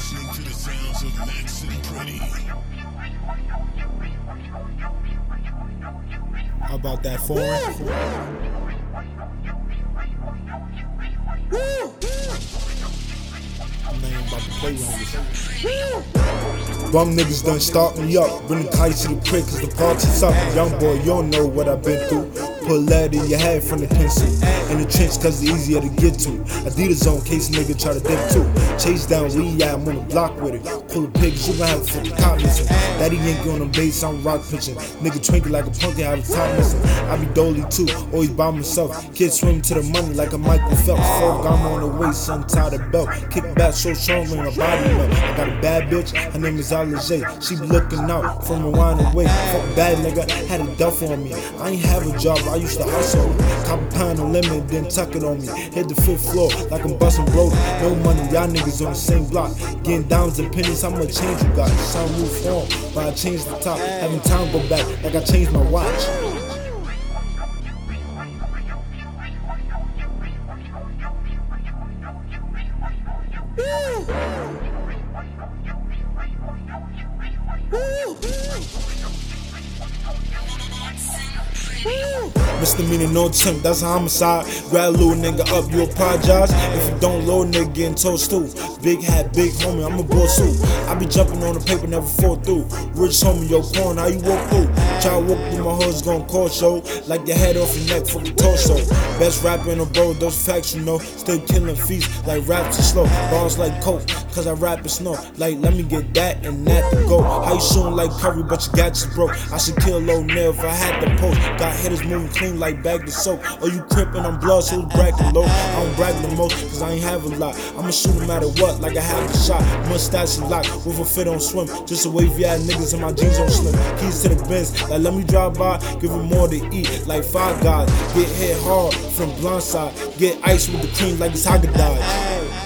listening to the sounds of Max and Pretty. How about that foreign? I'm not even about to play with niggas. Bum niggas done start me up. Bring the kites to the crib cause the party's up. Young boy, you don't know what I've been through. Put lead in your head from the pencil. In the trench cause it's easier to get to. Adidas on case nigga try to dip too. Chase down he at, I'm on the block with it. Pull the pigs, you gon' have a fucking cop missing. Daddy ain't on the base, I'm rock pitching. Nigga twinkle like a pumpkin, have a top missing. I be dolly too, always by myself. Kids swim to the money like a Michael Phelps. Fuck, I'm on the waist, sun tie the belt. Kick back so strong when my body melt. I got a bad bitch, her name is Alize. She be looking out from a wine away. Fuck bad nigga, had a duff on me. I ain't have a job, I used to hustle. Cop a pound of lemon, then tuck it on me. Hit the fifth floor like I'm busting blow. No money, y'all niggas on the same block. Getting downs and pennies, how much change you got? Sunroof on, but I changed the top. Having time go back like I changed my watch. Misdemeanor, no attempt, that's a homicide. Grab little nigga up, you apologize. If you don't, little nigga getting toast too. Big hat, big homie, I'm a boss too. I be jumping on the paper, never fall through. Rich homie, yo, corn, how you walk through? Try to walk through my hood's gon' cost yo. Like your head off your neck for the torso. Best rapper in the world, those facts you know. Still killing feast like raps are slow. Bars like coke, cause I rap it snow. Like, let me get that and that to go. How you shooting like Curry, but your gadgets broke? I should kill Nail if I had the post. Got hitters moving clean like bag of soap. Oh, you crippin', I'm blood, so bragging low. I don't brag the most, cause I ain't have a lot. I'ma shoot no matter what, like I have a shot. Mustache and with a fit on swim. Just a wavy ass niggas and my jeans on slim. Keys to the Benz, like let me drive by, give him more to eat, like five guys. Get hit hard from blind side, get ice with the cream like it's Haagen-Dazs.